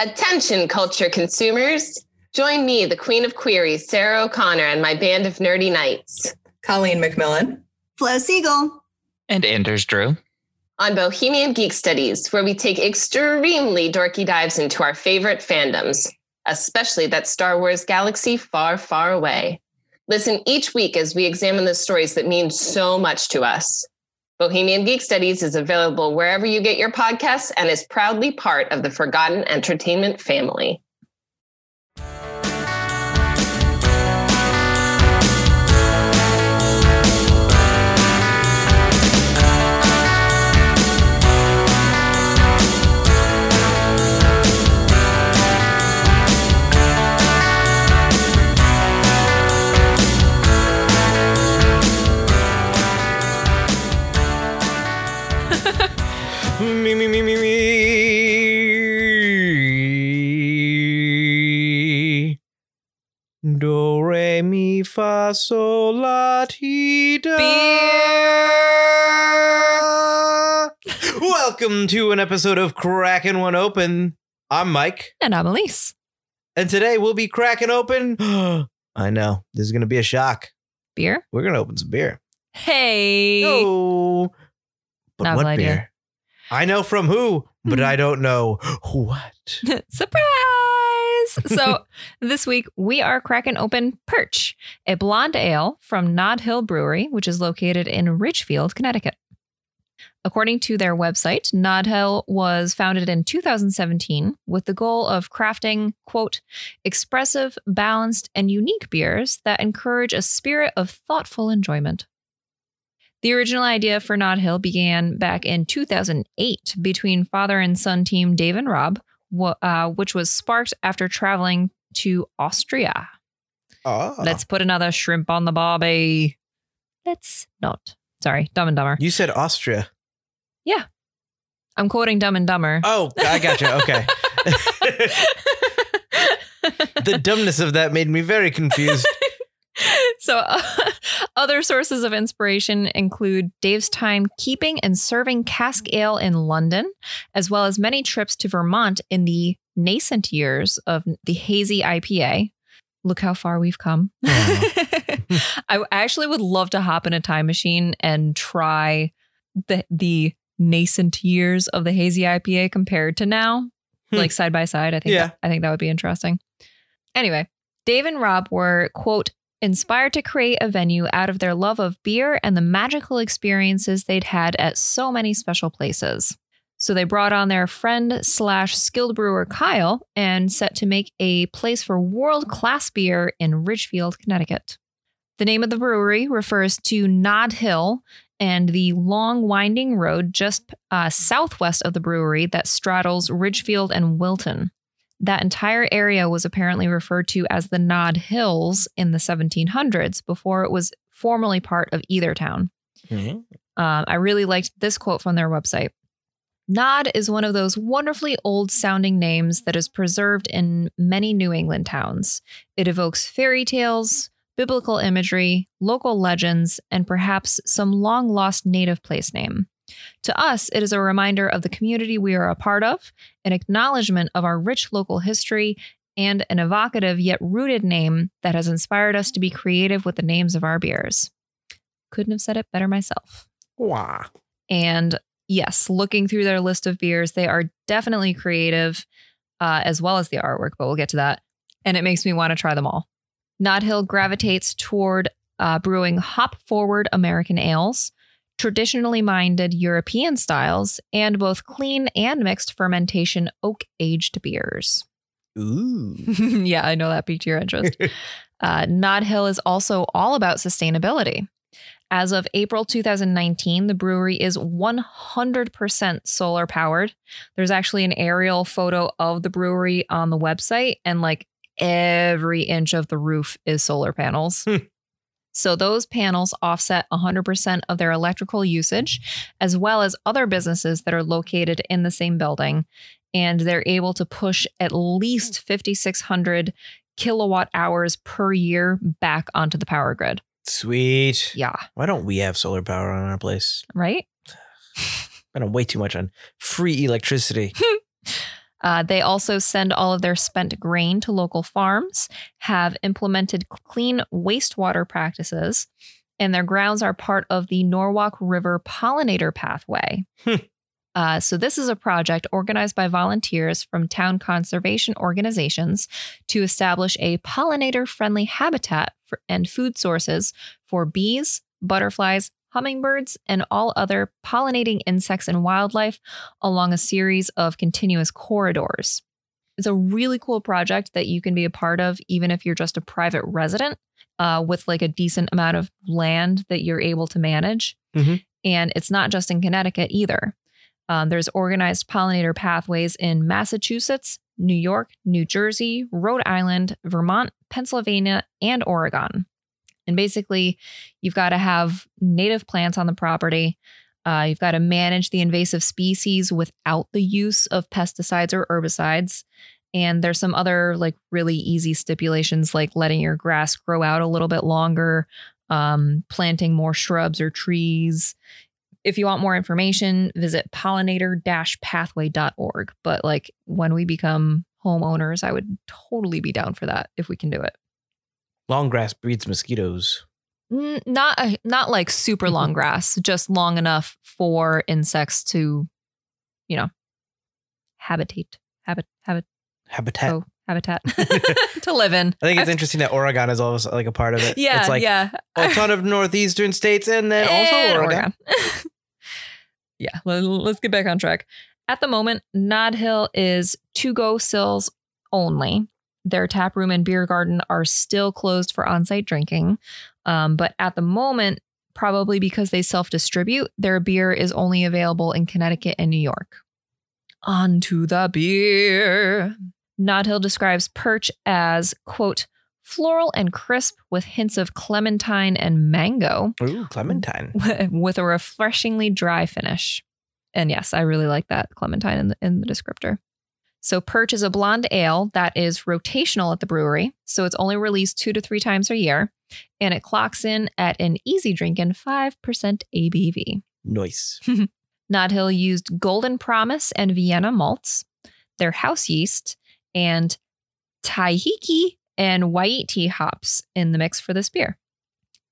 Attention, culture consumers. Join me, the Queen of Queries, Sarah O'Connor, and my band of nerdy knights Colleen McMillan. Flo Siegel. And Anders Drew. on Bohemian Geek Studies, where we take extremely dorky dives into our favorite fandoms, especially that Star Wars galaxy far, far away. Listen each week as we examine the stories that mean so much to us. Bohemian Geek Studies is available wherever you get your podcasts and is proudly part of the Forgotten Entertainment family. Mi, fa, sol, la, ti, da. Welcome to an episode of Cracking One Open. I'm Mike, And I'm Elise. and today we'll be cracking open. I know, this is going to be a shock. Beer? We're going to open some beer. Hey. Oh, but Novel what idea. beer? I know from who, but Hmm. I don't know what. Surprise! So this week we are cracking open Perch, a blonde ale from Nod Hill Brewery, which is located in Ridgefield, Connecticut. According to their website, Nod Hill was founded in 2017 with the goal of crafting, quote, expressive, balanced, and unique beers that encourage a spirit of thoughtful enjoyment. The original idea for Nod Hill began back in 2008 between father and son team Dave and Rob, uh, which was sparked after traveling to Austria. Oh, Let's put another shrimp on the barbie. Let's not. Sorry, Dumb and Dumber. You said Austria. Yeah. I'm quoting Dumb and Dumber. Oh, I gotcha. Okay. the dumbness of that made me very confused. so, uh, other sources of inspiration include Dave's time keeping and serving cask ale in London, as well as many trips to Vermont in the nascent years of the hazy IPA. Look how far we've come. I actually would love to hop in a time machine and try the the nascent years of the hazy IPA compared to now, Hmm. like side by side. I think Yeah. that, I think that would be interesting. Anyway, Dave and Rob were quote inspired to create a venue out of their love of beer and the magical experiences they'd had at so many special places. So they brought on their friend slash skilled brewer Kyle and set to make a place for world class beer in Ridgefield, Connecticut. The name of the brewery refers to Nod Hill and the long winding road just uh, southwest of the brewery that straddles Ridgefield and Wilton. That entire area was apparently referred to as the Nod Hills in the 1700s before it was formally part of either town. Mhm. Um, I really liked this quote from their website. Nod is one of those wonderfully old sounding names that is preserved in many New England towns. It evokes fairy tales, biblical imagery, local legends, and perhaps some long lost native place name. To us, it is a reminder of the community we are a part of, an acknowledgement of our rich local history, and an evocative yet rooted name that has inspired us to be creative with the names of our beers. Couldn't have said it better myself. Wah. And yes, looking through their list of beers, they are definitely creative, uh, as well as the artwork, but we'll get to that. And it makes me want to try them all. Nod Hill gravitates toward uh, brewing hop forward American ales, traditionally minded European styles, and both clean and mixed fermentation oak aged beers. Ooh. yeah, I know that piqued your interest. uh, Nod Hill is also all about sustainability. As of April 2019, the brewery is 100% solar powered. There's actually an aerial photo of the brewery on the website, and like every inch of the roof is solar panels. So those panels offset 100% of their electrical usage, as well as other businesses that are located in the same building. And they're able to push at least 5,600 kilowatt hours per year back onto the power grid. Sweet. Yeah. Why don't we have solar power on our place? Right? Spending way too much on free electricity. Uh, they also send all of their spent grain to local farms, have implemented clean wastewater practices, and their grounds are part of the Norwalk River Pollinator Pathway. Hmm. Uh, so, this is a project organized by volunteers from town conservation organizations to establish a pollinator friendly habitat for, and food sources for bees, butterflies, hummingbirds, and all other pollinating insects and wildlife along a series of continuous corridors. It's a really cool project that you can be a part of, even if you're just a private resident uh, with like a decent amount of land that you're able to manage. Mhm. And it's not just in Connecticut either. Um, there's organized pollinator pathways in Massachusetts, New York, New Jersey, Rhode Island, Vermont, Pennsylvania, and Oregon. And basically, you've got to have native plants on the property. Uh, you've got to manage the invasive species without the use of pesticides or herbicides. And there's some other like really easy stipulations, like letting your grass grow out a little bit longer, um, planting more shrubs or trees. If you want more information, visit pollinator pathway.org. But like when we become homeowners, I would totally be down for that if we can do it. Long grass breeds mosquitoes. Not a, not like super mm-hmm. long grass, just long enough for insects to, you know, habitate, habit, habit, Habitat. oh, habitat to live in. I think it's interesting that Oregon is also like a part of it. Yeah, It's like yeah. a ton of northeastern states and then also And Oregon. yeah, let- let's get back on track. At the moment, Nod Hill is to go sills only. Their tap room and beer garden are still closed for on site drinking. Um, but at the moment, probably because they self distribute, their beer is only available in Connecticut and New York. On to the beer. Nod Hill describes Perch as, quote, floral and crisp with hints of clementine and mango Ooh, Clementine. with a refreshingly dry finish. And yes, I really like that clementine in the, in the descriptor. So Perch is a blonde ale that is rotational at the brewery. So it's only released two to three times a year. And it clocks in at an easy drinking 5% ABV. Nice. Nod Hill used Golden Promise and Vienna malts, their house yeast, and Taiheke and Waiti hops in the mix for this beer.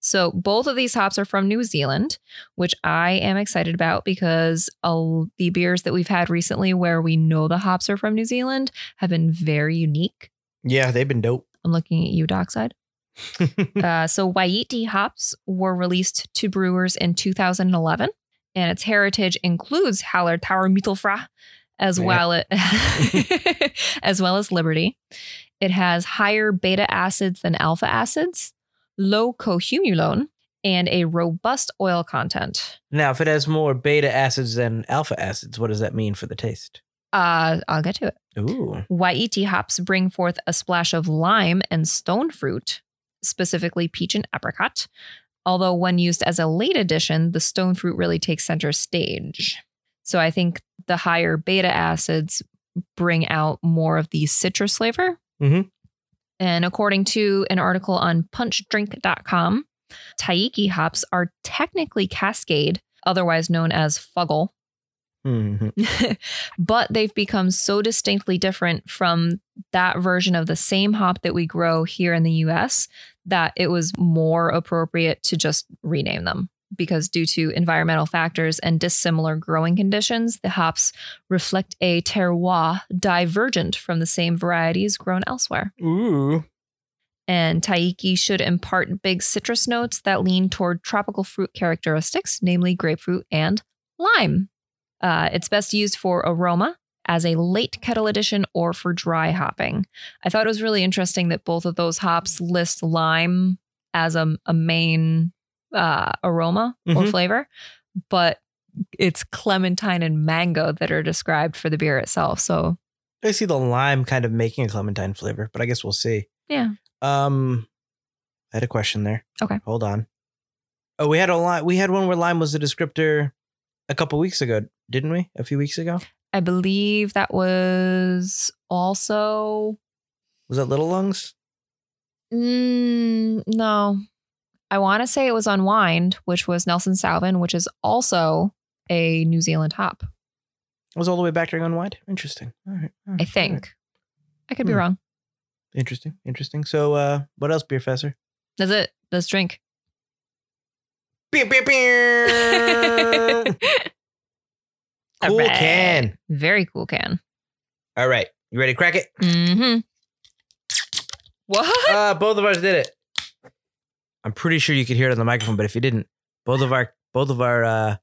So both of these hops are from New Zealand, which I am excited about because uh, the beers that we've had recently where we know the hops are from New Zealand have been very unique. Yeah, they've been dope. I'm looking at you, Dockside. Uh, so Waiti hops were released to brewers in 2011, and its heritage includes Hallertau Mittelfrüh, as Yeah. well as well as Liberty. It has higher beta acids than alpha acids, low cohumulone, and a robust oil content. now, if it has more beta acids than alpha acids, what does that mean for the taste? Uh, I'll get to it. Ooh. Waiti hops bring forth a splash of lime and stone fruit, specifically peach and apricot. Although, when used as a late addition, the stone fruit really takes center stage. So, I think the higher beta acids bring out more of the citrus flavor. Mhm. And according to an article on punchdrink.com, Taiheke hops are technically Cascade, otherwise known as Fuggle, Mhm. but they've become so distinctly different from that version of the same hop that we grow here in the US that it was more appropriate to just rename them. Because due to environmental factors and dissimilar growing conditions, the hops reflect a terroir divergent from the same varieties grown elsewhere. Ooh. And Taiheke should impart big citrus notes that lean toward tropical fruit characteristics, namely grapefruit and lime. Uh, it's best used for aroma as a late kettle addition or for dry hopping. I thought it was really interesting that both of those hops list lime as a, a main uh, aroma or Mhm. flavor, but it's clementine and mango that are described for the beer itself. So I see the lime kind of making a clementine flavor, but I guess we'll see. Yeah. Um, I had a question there. Okay. Hold on. Oh, we had a lime. We had one where lime was a descriptor a couple weeks ago, didn't we? A few weeks ago. I believe that was also Was that Little Lungs? mm, no. I want to say it was Unwind, which was Nelson Sauvin, which is also a New Zealand hop. It was all the way back during Unwind. Interesting. All right. all right, I all right. think. I could be Hmm. wrong. Interesting. Interesting. So, uh, what else, Beer Professor? That's it. Let's drink. Beer, beer, beer. Cool right. can. Very cool can. All right. You ready to crack it? Mm-hmm. What? Uh, both of us did it. I'm pretty sure you could hear it on the microphone, but if you didn't, both of our both of our uh,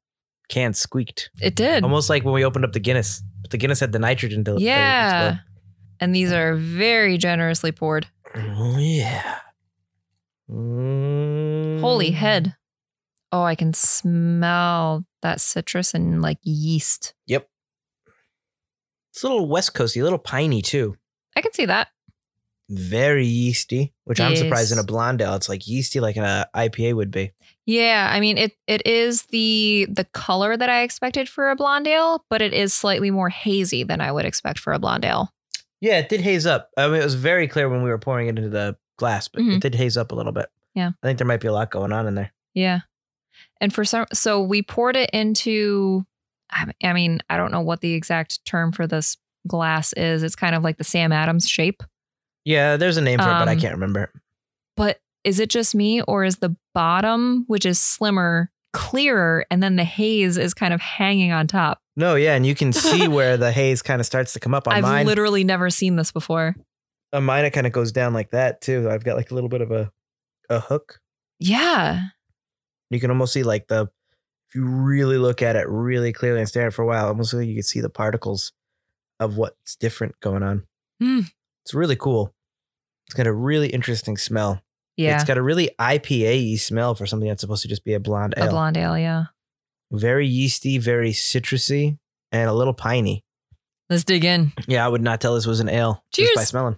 cans squeaked, It did. almost like when we opened up the Guinness. But the Guinness had the nitrogen to yeah. And these are very generously poured. Oh yeah. Mm. Holy head. Oh, I can smell that citrus and like yeast. Yep. It's a little West Coasty, a little piney too. I can see that. Very yeasty, which I'm surprised in a Yes. blonde ale. It's like yeasty like an IPA would be. Yeah, I mean it it is the the color that I expected for a blonde ale, but it is slightly more hazy than I would expect for a blonde ale. Yeah, it did haze up. I mean, it was very clear when we were pouring it into the glass, but Mhm. it did haze up a little bit. Yeah. I think there might be a lot going on in there. Yeah. And for some so we poured it into I mean, I don't know what the exact term for this glass is. It's kind of like the Sam Adams shape. Yeah, there's a name for it, but I Um, can't remember. But is it just me or is the bottom, which is slimmer, clearer and then the haze is kind of hanging on top? No, yeah, and you can see where the haze kind of starts to come up on I've mine. literally never seen this before. on mine, it kind of goes down like that too. I've got like a little bit of a a hook. Yeah. You can almost see like the if you really look at it really clearly and stare at it for a while, almost like you can see the particles of what's different going on. Hmm. It's really cool. It's got a really interesting smell. Yeah. It's got a really IPA y smell for something that's supposed to just be a blonde ale. a blonde ale, yeah. Very yeasty, very citrusy, and a little piney. Let's dig in. Yeah, I would not tell this was an ale just by smelling.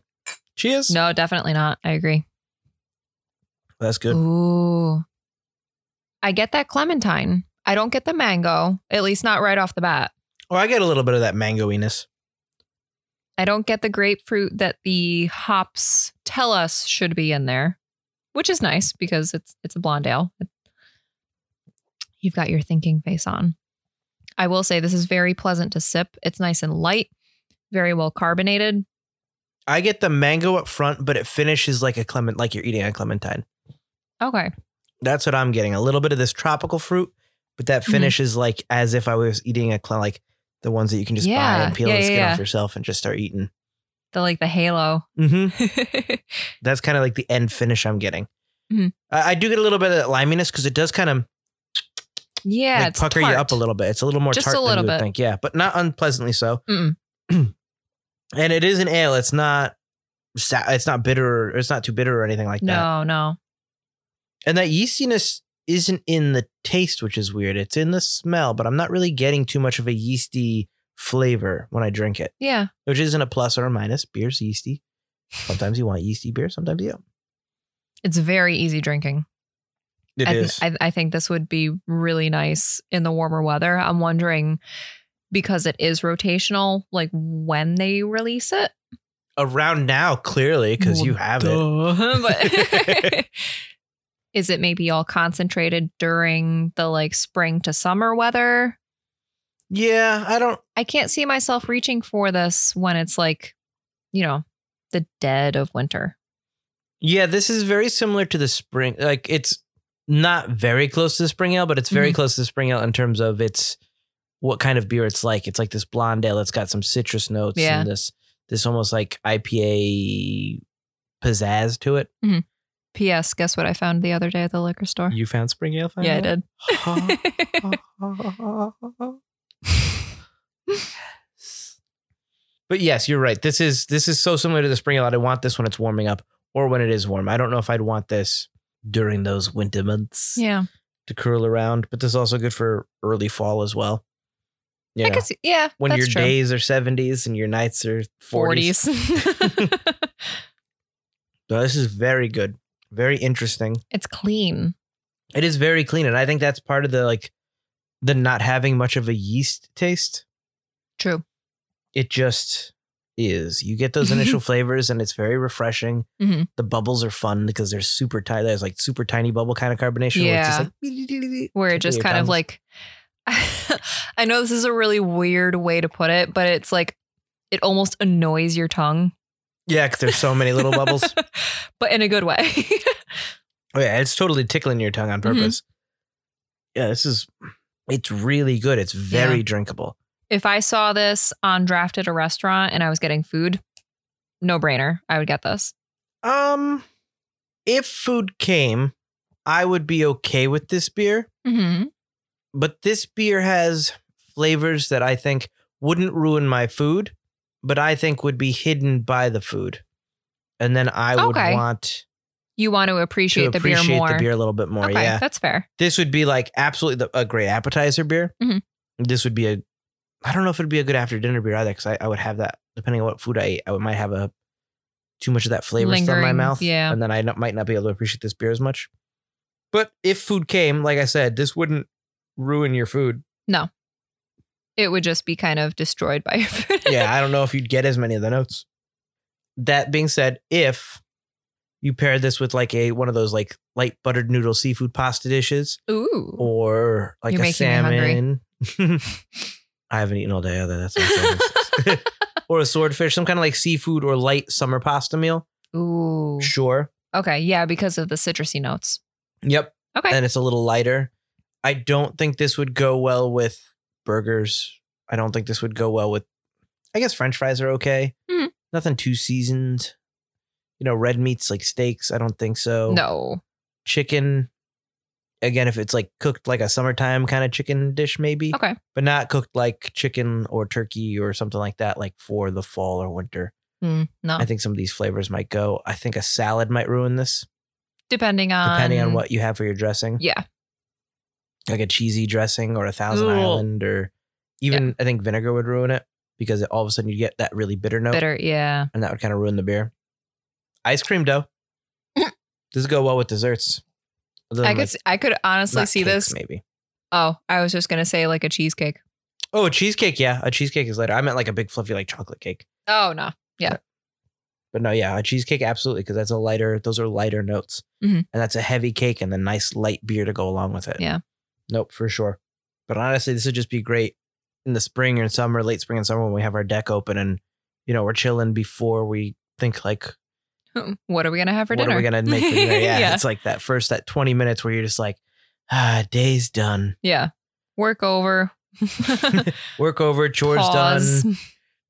Cheers. No, definitely not. I agree. That's good. Ooh. I get that clementine. I don't get the mango, at least not right off the bat. Oh, I get a little bit of that mangoiness. I don't get the grapefruit that the hops tell us should be in there, which is nice because it's it's a blonde ale. You've got your thinking face on. I will say this is very pleasant to sip. It's nice and light, very well carbonated. I get the mango up front, but it finishes like a clement, like you're eating a clementine. Okay. That's what I'm getting. A little bit of this tropical fruit, but that Mhm. finishes like as if I was eating a cle- like the ones that you can just buy and peel yeah, the skin yeah, off yourself and just start eating. The like the halo. Mm-hmm. That's kind of like the end finish I'm getting. Mhm. I, I do get a little bit of that liminess because it does kind of yeah, like pucker you up a little bit. It's a little more Just tart a than little you would bit. think. Yeah, but not unpleasantly so. And it is an ale. It's not. sa- It's not bitter. Or, it's not too bitter or anything like that. No, no. And that yeastiness isn't in the taste, which is weird. It's in the smell, but I'm not really getting too much of a yeasty flavor when I drink it, Yeah. which isn't a plus or a minus. Beer's yeasty. Sometimes you want yeasty beer. Sometimes you don't. It's very easy drinking. It I, th- is. I, I think this would be really nice in the warmer weather. I'm wondering because it is rotational, like when they release it. Around now, clearly, because you have it. it. but is it maybe all concentrated during the like spring to summer weather? Yeah, I don't. I can't see myself reaching for this when it's like, you know, the dead of winter. Yeah, this is very similar to the spring. Like it's not very close to the spring ale, but it's very Mhm. close to the spring ale in terms of its what kind of beer it's like. It's like this blonde ale. It's got some citrus notes Yeah. and this this almost like IPA pizzazz to it. P.S. Guess what I found the other day at the liquor store? You found spring ale? yeah, I did. But yes, you're right. This is this is so similar to the spring that I want this when it's warming up or when it is warm. I don't know if I'd want this during those winter months. yeah. to curl around, but this is also good for early fall as well. You I know, guess yeah. when your true. days are 70s and your nights are 40s. 40s. So this is very good. Very interesting. it's clean. It is very clean. And I think that's part of the like the not having much of a yeast taste. True. It just is. You get those initial flavors and it's very refreshing. Mhm. The bubbles are fun because they're super tiny. There's like super tiny bubble kind of carbonation. Where it's just like Where it just kind of like I know this is a really weird way to put it, but it's like it almost annoys your tongue. Yeah, because there's so many little bubbles. but in a good way. Oh yeah, it's totally tickling your tongue on Mhm. purpose. Yeah, this is it's really good. It's very Yeah. drinkable. if I saw this on draft at a restaurant and I was getting food, no brainer. I would get this. Um if food came, I would be okay with this beer, Mm-hmm. but this beer has flavors that I think wouldn't ruin my food, but I think would be hidden by the food. And then I would Okay. want You want to to appreciate, the appreciate beer more. Appreciate the beer a little bit more. okay, Yeah. that's fair. this would be like absolutely the, a great appetizer beer. Mhm. This would be a, I don't know if it'd be a good after dinner beer either, because I, I would have that depending on what food I ate. I would, might have a too much of that flavor still in my mouth, yeah. and then I not, might not be able to appreciate this beer as much. But if food came, like I said, this wouldn't ruin your food. No, it would just be kind of destroyed by your food. yeah, I don't know if you'd get as many of the notes. That being said, if you pair this with like a one of those like light buttered noodle seafood pasta dishes, Ooh. or like You're a making me hungry. salmon. I haven't eaten all day other that's or a swordfish, some kind of like seafood or light summer pasta meal. Ooh. Sure. Okay. Yeah, because of the citrusy notes. Yep. Okay. And it's a little lighter. I don't think this would go well with burgers. I don't think this would go well with I guess French fries are okay. Mhm. Nothing too seasoned. You know, red meats like steaks, I don't think so. no. Chicken. Again, if it's like cooked like a summertime kind of chicken dish, maybe. Okay. but not cooked like chicken or turkey or something like that, like for the fall or winter. Mm, no. I think some of these flavors might go. I think a salad might ruin this, depending on depending on what you have for your dressing, Yeah. like a cheesy dressing or a Thousand Ugh. Island, or even I think vinegar would ruin it because all of a sudden you get that really bitter note, Bitter. Yeah. and that would kind of ruin the beer. Ice cream dough. Does it go well with desserts? I could. like, I could honestly see cakes, this. maybe. Oh, I was just gonna say like a cheesecake. Oh, a cheesecake. Yeah, a cheesecake is later. I meant like a big fluffy like chocolate cake. Oh no. Yeah. But no, yeah, a cheesecake absolutely because that's a lighter. Those are lighter notes, Mhm. and that's a heavy cake and a nice light beer to go along with it. Yeah. Nope, for sure. But honestly, this would just be great in the spring or summer, late spring and summer when we have our deck open and you know we're chilling before we think like What are we gonna have for what dinner? What are we gonna make for dinner? Yeah, yeah. it's like that first that twenty minutes where you're just like, ah, day's done, Yeah. Work over. work over, chores Pause. done,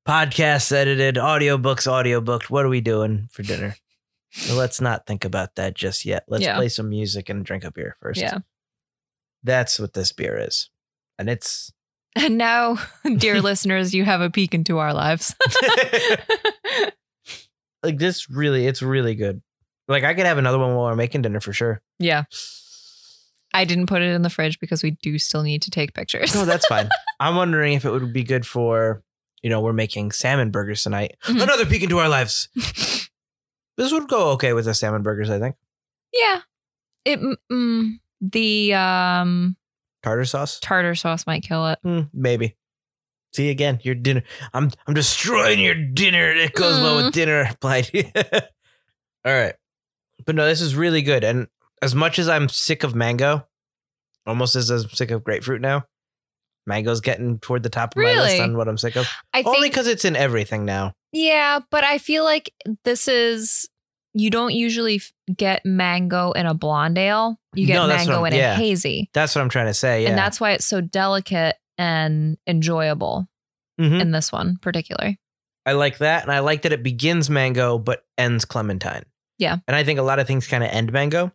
podcasts edited, audiobooks audiobooked. What are we doing for dinner? So let's not think about that just yet. Let's Yeah. play some music and drink a beer first. Yeah. That's what this beer is. And it's And now, dear listeners, you have a peek into our lives. Like this really it's really good. Like I could have another one while we're making dinner for sure. yeah. I didn't put it in the fridge because we do still need to take pictures. No, that's fine. I'm wondering if it would be good for, you know, we're making salmon burgers tonight. Mhm. Another peek into our lives. this would go okay with the salmon burgers, I think. yeah. It mm, mm, the um Tartar sauce? tartar sauce might kill it. Hmm, maybe. See again, your dinner. I'm I'm destroying your dinner. It goes well Mm. with dinner. All right. But no, this is really good. And as much as I'm sick of mango, almost as I'm sick of grapefruit now, mango's getting toward the top of my list on what I'm sick of. I Only because it's in everything now. Yeah, but I feel like this is you don't usually get mango in a blonde ale. You get No, mango in yeah. a hazy. That's what I'm trying to say. Yeah. And that's why it's so delicate and enjoyable Mhm. in this one particularly. I like that. And I like that it begins mango but ends clementine. Yeah. And I think a lot of things kind of end mango.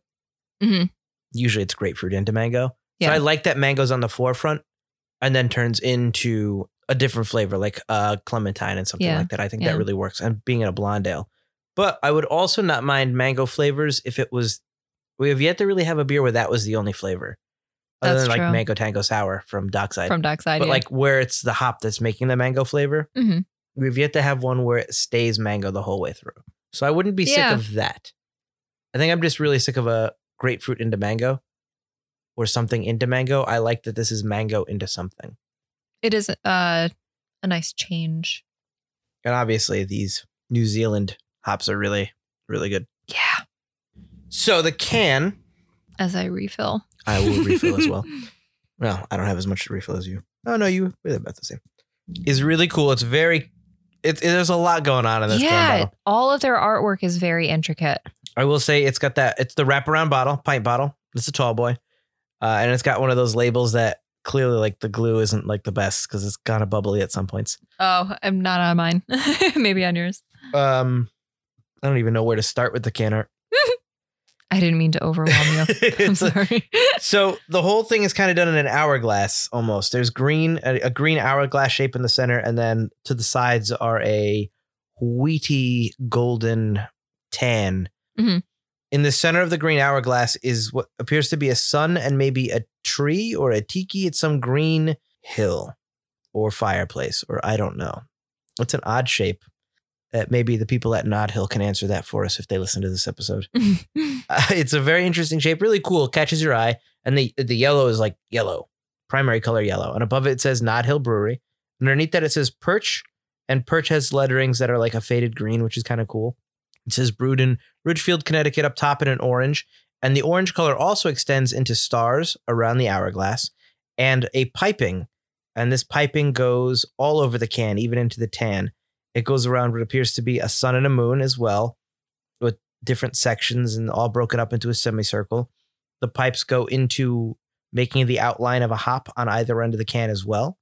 Mhm. Usually it's grapefruit into mango. Yeah. So I like that mango's on the forefront and then turns into a different flavor like uh clementine and something Yeah. like that. I think Yeah. that really works. And being in a blonde ale. But I would also not mind mango flavors if it was we have yet to really have a beer where that was the only flavor. Other That's than like true. mango tango sour from Dockside. from Dockside. but yeah. like where it's the hop that's making the mango flavor, Mhm. we've yet to have one where it stays mango the whole way through. So I wouldn't be Yeah. sick of that. I think I'm just really sick of a grapefruit into mango or something into mango. I like that this is mango into something. it is uh, a nice change. And obviously these New Zealand hops are really, really good. Yeah. So the can, As I refill. I will refill as well. Well, I don't have as much to refill as you. Oh no, you we're about the same. Is really cool. It's very it, it- there's a lot going on in this yeah, bottle. all of their artwork is very intricate. I will say it's got that. It's the wraparound bottle, pint bottle. It's a tall boy, uh, and it's got one of those labels that clearly like the glue isn't like the best because it's kind of bubbly at some points. Oh, I'm not on mine. Maybe on yours. Um, I don't even know where to start with the can art. I didn't mean to overwhelm you. I'm sorry. so the whole thing is kind of done in an hourglass almost. There's green, a, a green hourglass shape in the center, and then to the sides are a wheaty golden tan. Mhm. In the center of the green hourglass is what appears to be a sun and maybe a tree or a tiki. It's some green hill or fireplace, or I don't know. It's an odd shape. Uh, maybe the people at Nod Hill can answer that for us if they listen to this episode. Uh, it's a very interesting shape, really cool. Catches your eye, and the the yellow is like yellow, primary color yellow, and above it says Nod Hill Brewery. Underneath that it says Perch, and Perch has letterings that are like a faded green, which is kind of cool. It says brewed in Ridgefield, Connecticut, up top in an orange, and the orange color also extends into stars around the hourglass, and a piping, and this piping goes all over the can, even into the tan. It goes around what appears to be a sun and a moon as well with different sections and all broken up into a semicircle. The pipes go into making the outline of a hop on either end of the can as well.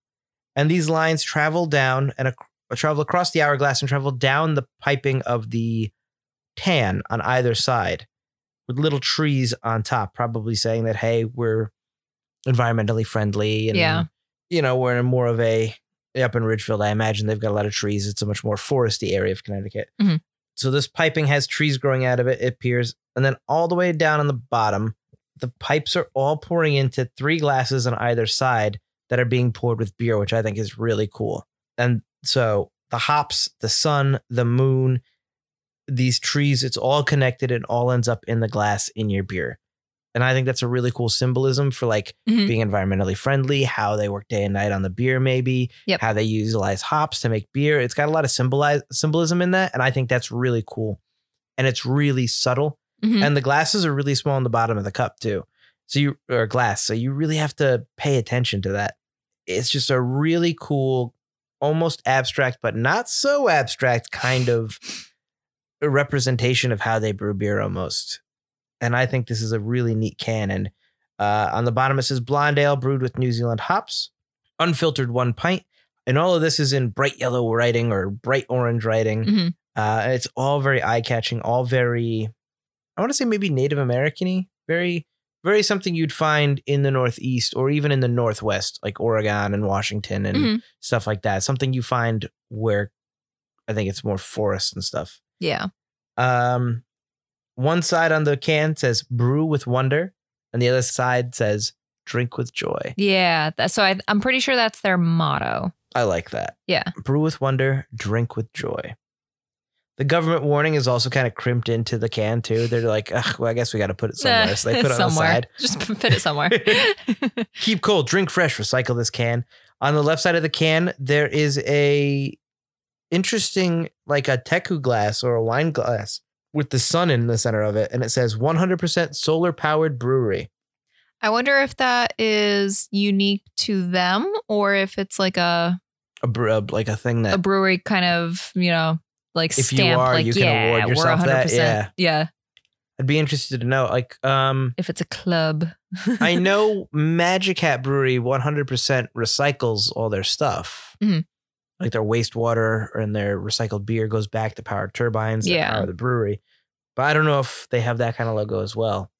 And these lines travel down and ac- travel across the hourglass and travel down the piping of the tan on either side with little trees on top, probably saying that, hey, we're environmentally friendly. And, Yeah. you know, we're in more of a, up in Ridgefield, I imagine they've got a lot of trees. It's a much more foresty area of Connecticut. Mm-hmm. So this piping has trees growing out of it, it appears. And then all the way down on the bottom, the pipes are all pouring into three glasses on either side that are being poured with beer, which I think is really cool. And so the hops, the sun, the moon, these trees, it's all connected and all ends up in the glass in your beer. And I think that's a really cool symbolism for like Mhm. being environmentally friendly, how they work day and night on the beer, maybe, Yep. how they utilize hops to make beer. It's got a lot of symbolize symbolism in that. And I think that's really cool. And it's really subtle. Mhm. And the glasses are really small on the bottom of the cup too. So you or glass. So you really have to pay attention to that. It's just a really cool, almost abstract, but not so abstract kind of representation of how they brew beer almost. And I think this is a really neat can. And uh, on the bottom it says blonde ale brewed with New Zealand hops, unfiltered one pint. And all of this is in bright yellow writing or bright orange writing. Mhm. Uh, it's all very eye catching, all very, I want to say maybe Native American y, very, very something you'd find in the Northeast or even in the Northwest, like Oregon and Washington and Mhm. stuff like that. Something you find where I think it's more forest and stuff. Yeah. Um, one side on the can says brew with wonder, and the other side says drink with joy. Yeah. that- So I, I'm pretty sure that's their motto. I like that. Yeah. Brew with wonder, drink with joy. The government warning is also kind of crimped into the can too. They're like, Ugh, well, I guess we got to put it somewhere. So they put it on the side. Just put it somewhere. Keep cold, drink fresh, recycle this can. On the left side of the can, there is a interesting, like a teku glass or a wine glass with the sun in the center of it, and it says 100% solar powered brewery. I wonder if that is unique to them or if it's like a, A, bre- like a thing that a brewery kind of, you know, like If you stamp, are, like, you can yeah, award yourself we're 100%. that, yeah. Yeah. I'd be interested to know. Like, um, If it's a club. I know Magic Hat Brewery 100% recycles all their stuff. Mhm. Like their wastewater and their recycled beer goes back to power turbines that Yeah. power the brewery. But I don't know if they have that kind of logo as well.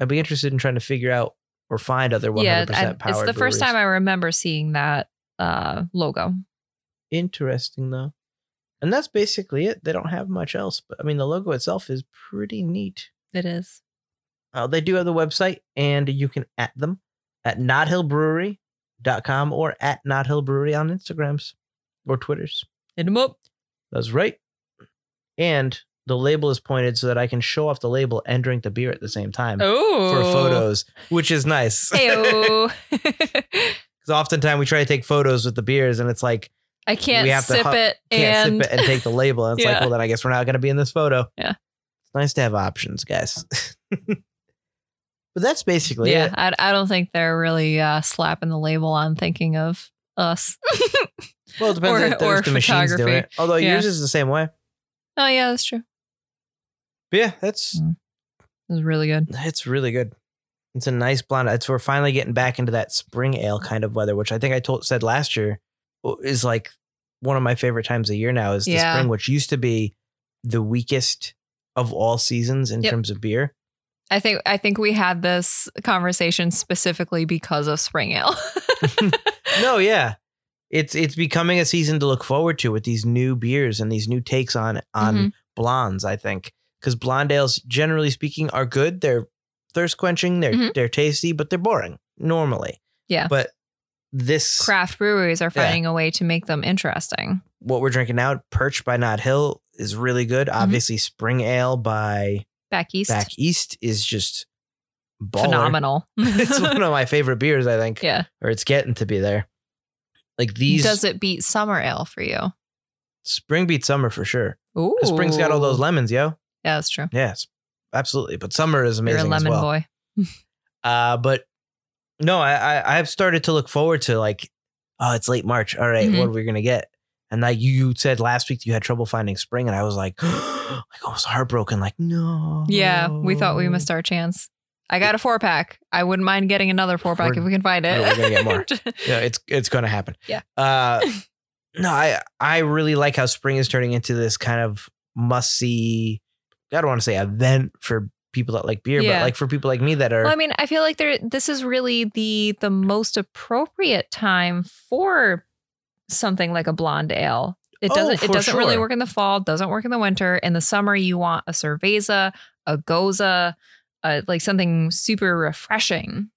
I'd be interested in trying to figure out or find other 100% yeah. I- it's the first time I remember seeing that uh, logo. Interesting though. And that's basically it. They don't have much else. But I mean, the logo itself is pretty neat. It is. Uh, they do have the website and you can at them. at nodhillbrewery.com or at nothillbrewery on Instagrams or Twitters. Hit them up. That's right. And the label is pointed so that I can show off the label and drink the beer at the same time Oh. for photos, which is nice. Because oftentimes we try to take photos with the beers and it's like, I can't We have to sip hu- it can't and sip it and take the label. And it's like, well, then I guess we're not going to be in this photo. Yeah. It's nice to have options, guys. but that's basically yeah, it. I, I don't think they're really uh, slapping the label on thinking of us. Well, it depends Or- if, or if the machine's doing it. Although Yeah. yours is the same way. oh yeah, that's true. But yeah, that's Mm. It was really good. it's really good. It's a nice blonde. It's we're finally getting back into that spring ale kind of weather, which I think I told said last year is like one of my favorite times of year now is the Yeah. spring, which used to be the weakest of all seasons in Yep. terms of beer. I think I think we had this conversation specifically because of spring ale. No, yeah. It's it's becoming a season to look forward to with these new beers and these new takes on on Mhm. blondes, I think. Because blonde ales, generally speaking, are good. They're thirst quenching, they're Mhm. they're tasty, but they're boring normally. Yeah. But this Craft breweries are Yeah. finding a way to make them interesting. what we're drinking now, Perch by Nod Hill, is really good. Mm-hmm. Obviously, Spring Ale by Back east, Back East is just baller. phenomenal. it's one of my favorite beers, I think. yeah. Or it's getting to be there. Like these Does it beat summer ale for you? spring beats summer for sure. Ooh. 'Cause Spring's got all those lemons, yo. Yeah, that's true. Yes, absolutely. But summer is You're amazing a as lemon well. boy. Uh, but no, I, I I've started to look forward to like, oh, it's late March. All right, Mhm. what are we gonna get? And like you said last week, you had trouble finding spring, and I was like, like I was heartbroken. Like, no. Yeah, we thought we missed our chance. I got a four pack. I wouldn't mind getting another four pack if we can find it. Oh, we're gonna get more. Yeah, it's it's gonna happen. Yeah. Uh, no, I I really like how spring is turning into this kind of must see. I don't want to say event for people that like beer, Yeah. but like for people like me that are Well, I mean, I feel like there. This is really the the most appropriate time for something like a blonde ale. It Oh, doesn't. it doesn't really work in the fall. Doesn't work in the winter. In the summer, you want a cerveza, a gose, uh, like something super refreshing.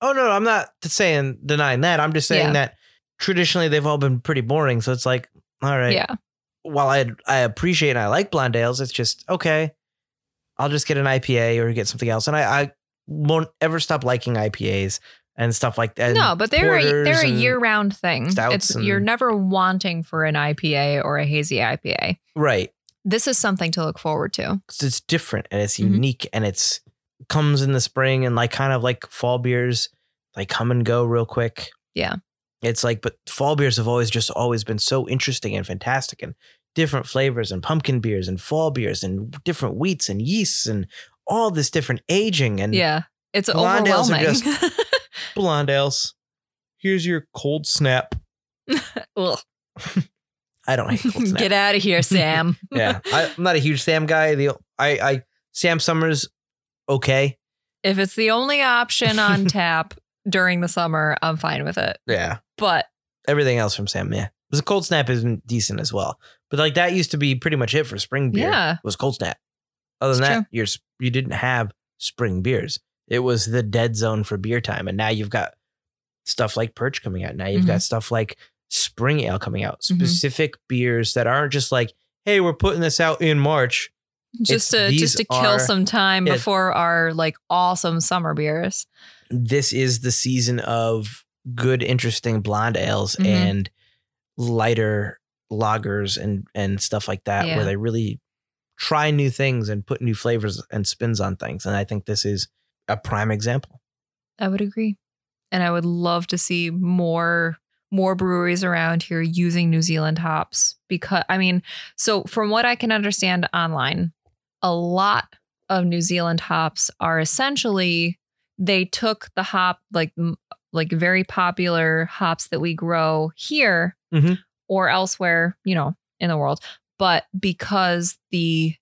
Oh no, I'm not saying denying that. I'm just saying Yeah. that traditionally they've all been pretty boring. So it's like, all right. Yeah, While I I appreciate and I like blonde ales, it's just okay. I'll just get an IPA or get something else, and I, I won't ever stop liking IPAs and stuff like that. no, but they're a, they're a year round thing. It's you're never wanting for an IPA or a hazy IPA. right. This is something to look forward to. it's different and it's Mhm. unique and it's comes in the spring and like kind of like fall beers, like come and go real quick. Yeah. It's like, but fall beers have always just always been so interesting and fantastic and different flavors and pumpkin beers and fall beers and different wheats and yeasts and all this different aging and Yeah, it's Blonde ales are overwhelming. blonde ales. Here's your cold snap. Ugh. I don't hate cold snap. Get out of here, Sam. yeah, I, I'm not a huge Sam guy. The I, I Sam Summers, okay. If it's the only option on tap during the summer, I'm fine with it. Yeah, But everything else from Sam, yeah. The cold snap isn't decent as well, but like that used to be pretty much it for spring beer. yeah, was cold snap. Other than It's that, you're you didn't have spring beers. It was the dead zone for beer time, and now you've got stuff like Perch coming out. Now you've got stuff like Spring Ale coming out. Mhm. Specific beers that aren't just like, hey, we're putting this out in March. Just It's- to just to kill are- some time Yeah. before our like awesome summer beers. This is the season of good, interesting blonde ales Mhm. and lighter lagers and and stuff like that, Yeah. where they really try new things and put new flavors and spins on things. And I think this is a prime example. I would agree, and I would love to see more more breweries around here using New Zealand hops because I mean, so from what I can understand online, a lot of New Zealand hops are essentially they took the hop like like very popular hops that we grow here Mhm. or elsewhere, you know, in the world, but because the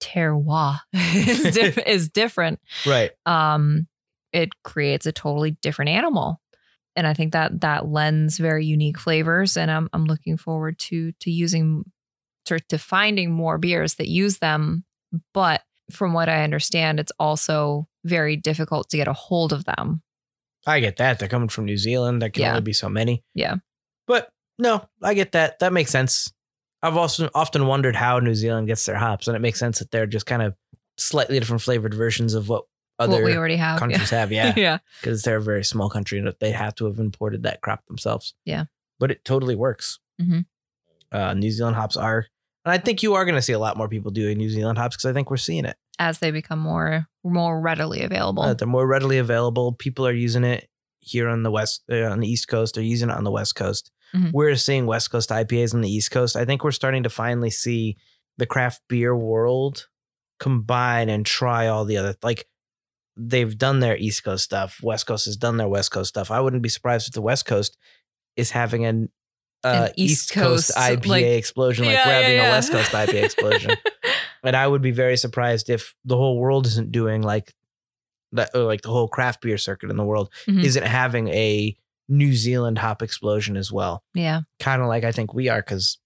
terroir is, diff- is different Right. um it creates a totally different animal and i think that that lends very unique flavors and i'm, I'm looking forward to to using to, to finding more beers that use them but from what i understand it's also very difficult to get a hold of them I get that. They're coming from New Zealand. There can Yeah. only be so many. Yeah. But no, I get that. That makes sense. I've also often wondered how New Zealand gets their hops, and it makes sense that they're just kind of slightly different flavored versions of what what we other already have. countries have. Yeah. Yeah, yeah. because they're a very small country and they have to have imported that crop themselves. Yeah. but it totally works. Mhm. Uh, New Zealand hops are, and I think you are going to see a lot more people doing New Zealand hops because I think we're seeing it. As they become more more readily available. Uh, they're more readily available. People are using it here on the west, uh, on the East Coast. They're using it on the West Coast. Mhm. We're seeing West Coast IPAs on the East Coast. I think we're starting to finally see the craft beer world combine and try all the other like they've done their East Coast stuff. West Coast has done their West Coast stuff. I wouldn't be surprised if the West Coast is having an, uh, East East, Coast, Coast, IPA like- explosion, like Yeah, we're having yeah. a West Coast IPA explosion. And I would be very surprised if the whole world isn't doing like that, or like the whole craft beer circuit in the world Mhm. isn't having a New Zealand hop explosion as well. yeah. Kind of like I think we are because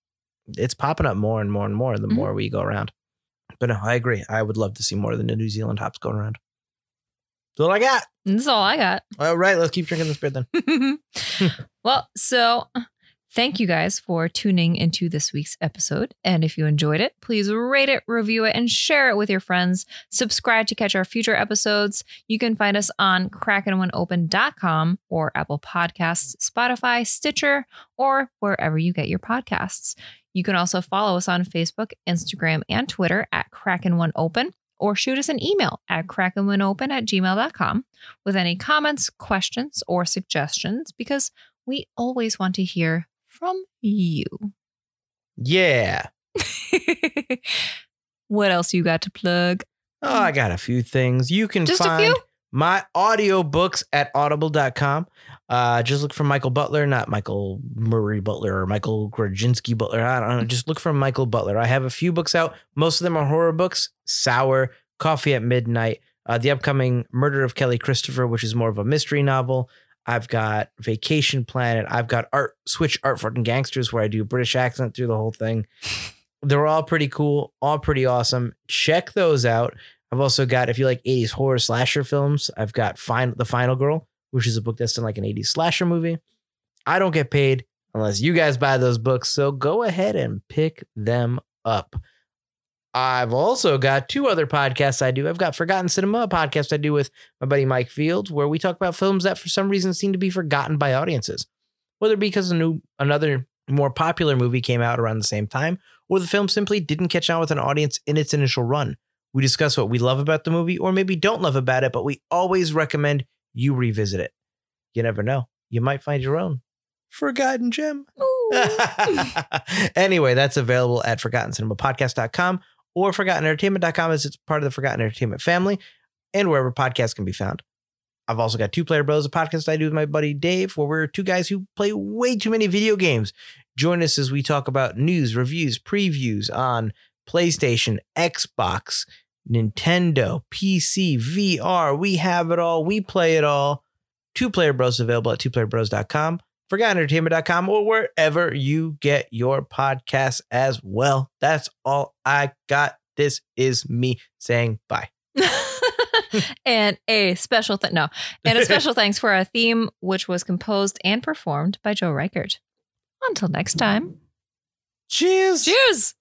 it's popping up more and more and more the Mhm. more we go around. But no, I agree. I would love to see more than the New Zealand hops going around. That's all I got. That's all I got. All right, let's keep drinking this beer then. well, so thank you guys for tuning into this week's episode. And if you enjoyed it, please rate it, review it, and share it with your friends. Subscribe to catch our future episodes. You can find us on krakenwhenopen.com or Apple Podcasts, Spotify, Stitcher, or wherever you get your podcasts. You can also follow us on Facebook, Instagram, and Twitter at Kraken When Open. Or shoot us an email at krakenwhenopen at gmail.com with any comments, questions, or suggestions because we always want to hear from you. Yeah. what else you got to plug? Oh, I got a few things. You can Just find my audiobooks at audible.com. Uh, just look for Michael Butler, not Michael Murray Butler or Michael Grajinski Butler. I don't know. Just look for Michael Butler. I have a few books out. Most of them are horror books Sour, Coffee at Midnight, uh, the upcoming Murder of Kelly Christopher, which is more of a mystery novel. I've got Vacation Planet. I've got Art Switch Art Fucking Gangsters, where I do British accent through the whole thing. They're all pretty cool, all pretty awesome. Check those out. I've also got, if you like 80s horror slasher films, I've got Final, The Final Girl, which is a book that's in like an 80s slasher movie. I don't get paid unless you guys buy those books. So go ahead and pick them up. I've also got two other podcasts I do. I've got Forgotten Cinema, a podcast I do with my buddy Mike Fields, where we talk about films that for some reason seem to be forgotten by audiences. Whether because a new another more popular movie came out around the same time, or the film simply didn't catch on with an audience in its initial run. We discuss what we love about the movie or maybe don't love about it, but we always recommend you revisit it. You never know. You might find your own forgotten gem. anyway, that's available at forgottencinemapodcast.com or forgottenentertainment.com as it's part of the Forgotten Entertainment family and wherever podcasts can be found. I've also got Two Player Bros, a podcast I do with my buddy Dave, where we're two guys who play way too many video games. Join us as we talk about news, reviews, previews on PlayStation, Xbox, Nintendo, PC, VR. We have it all. We play it all. Two Player Bros available at twoplayerbros.com, forgottenentertainment.com, or wherever you get your podcasts as well. That's all I got. This is me saying bye. and a special th- no, and a special thanks for our theme, which was composed and performed by Joe Reichert. Until next time, Cheers. cheers.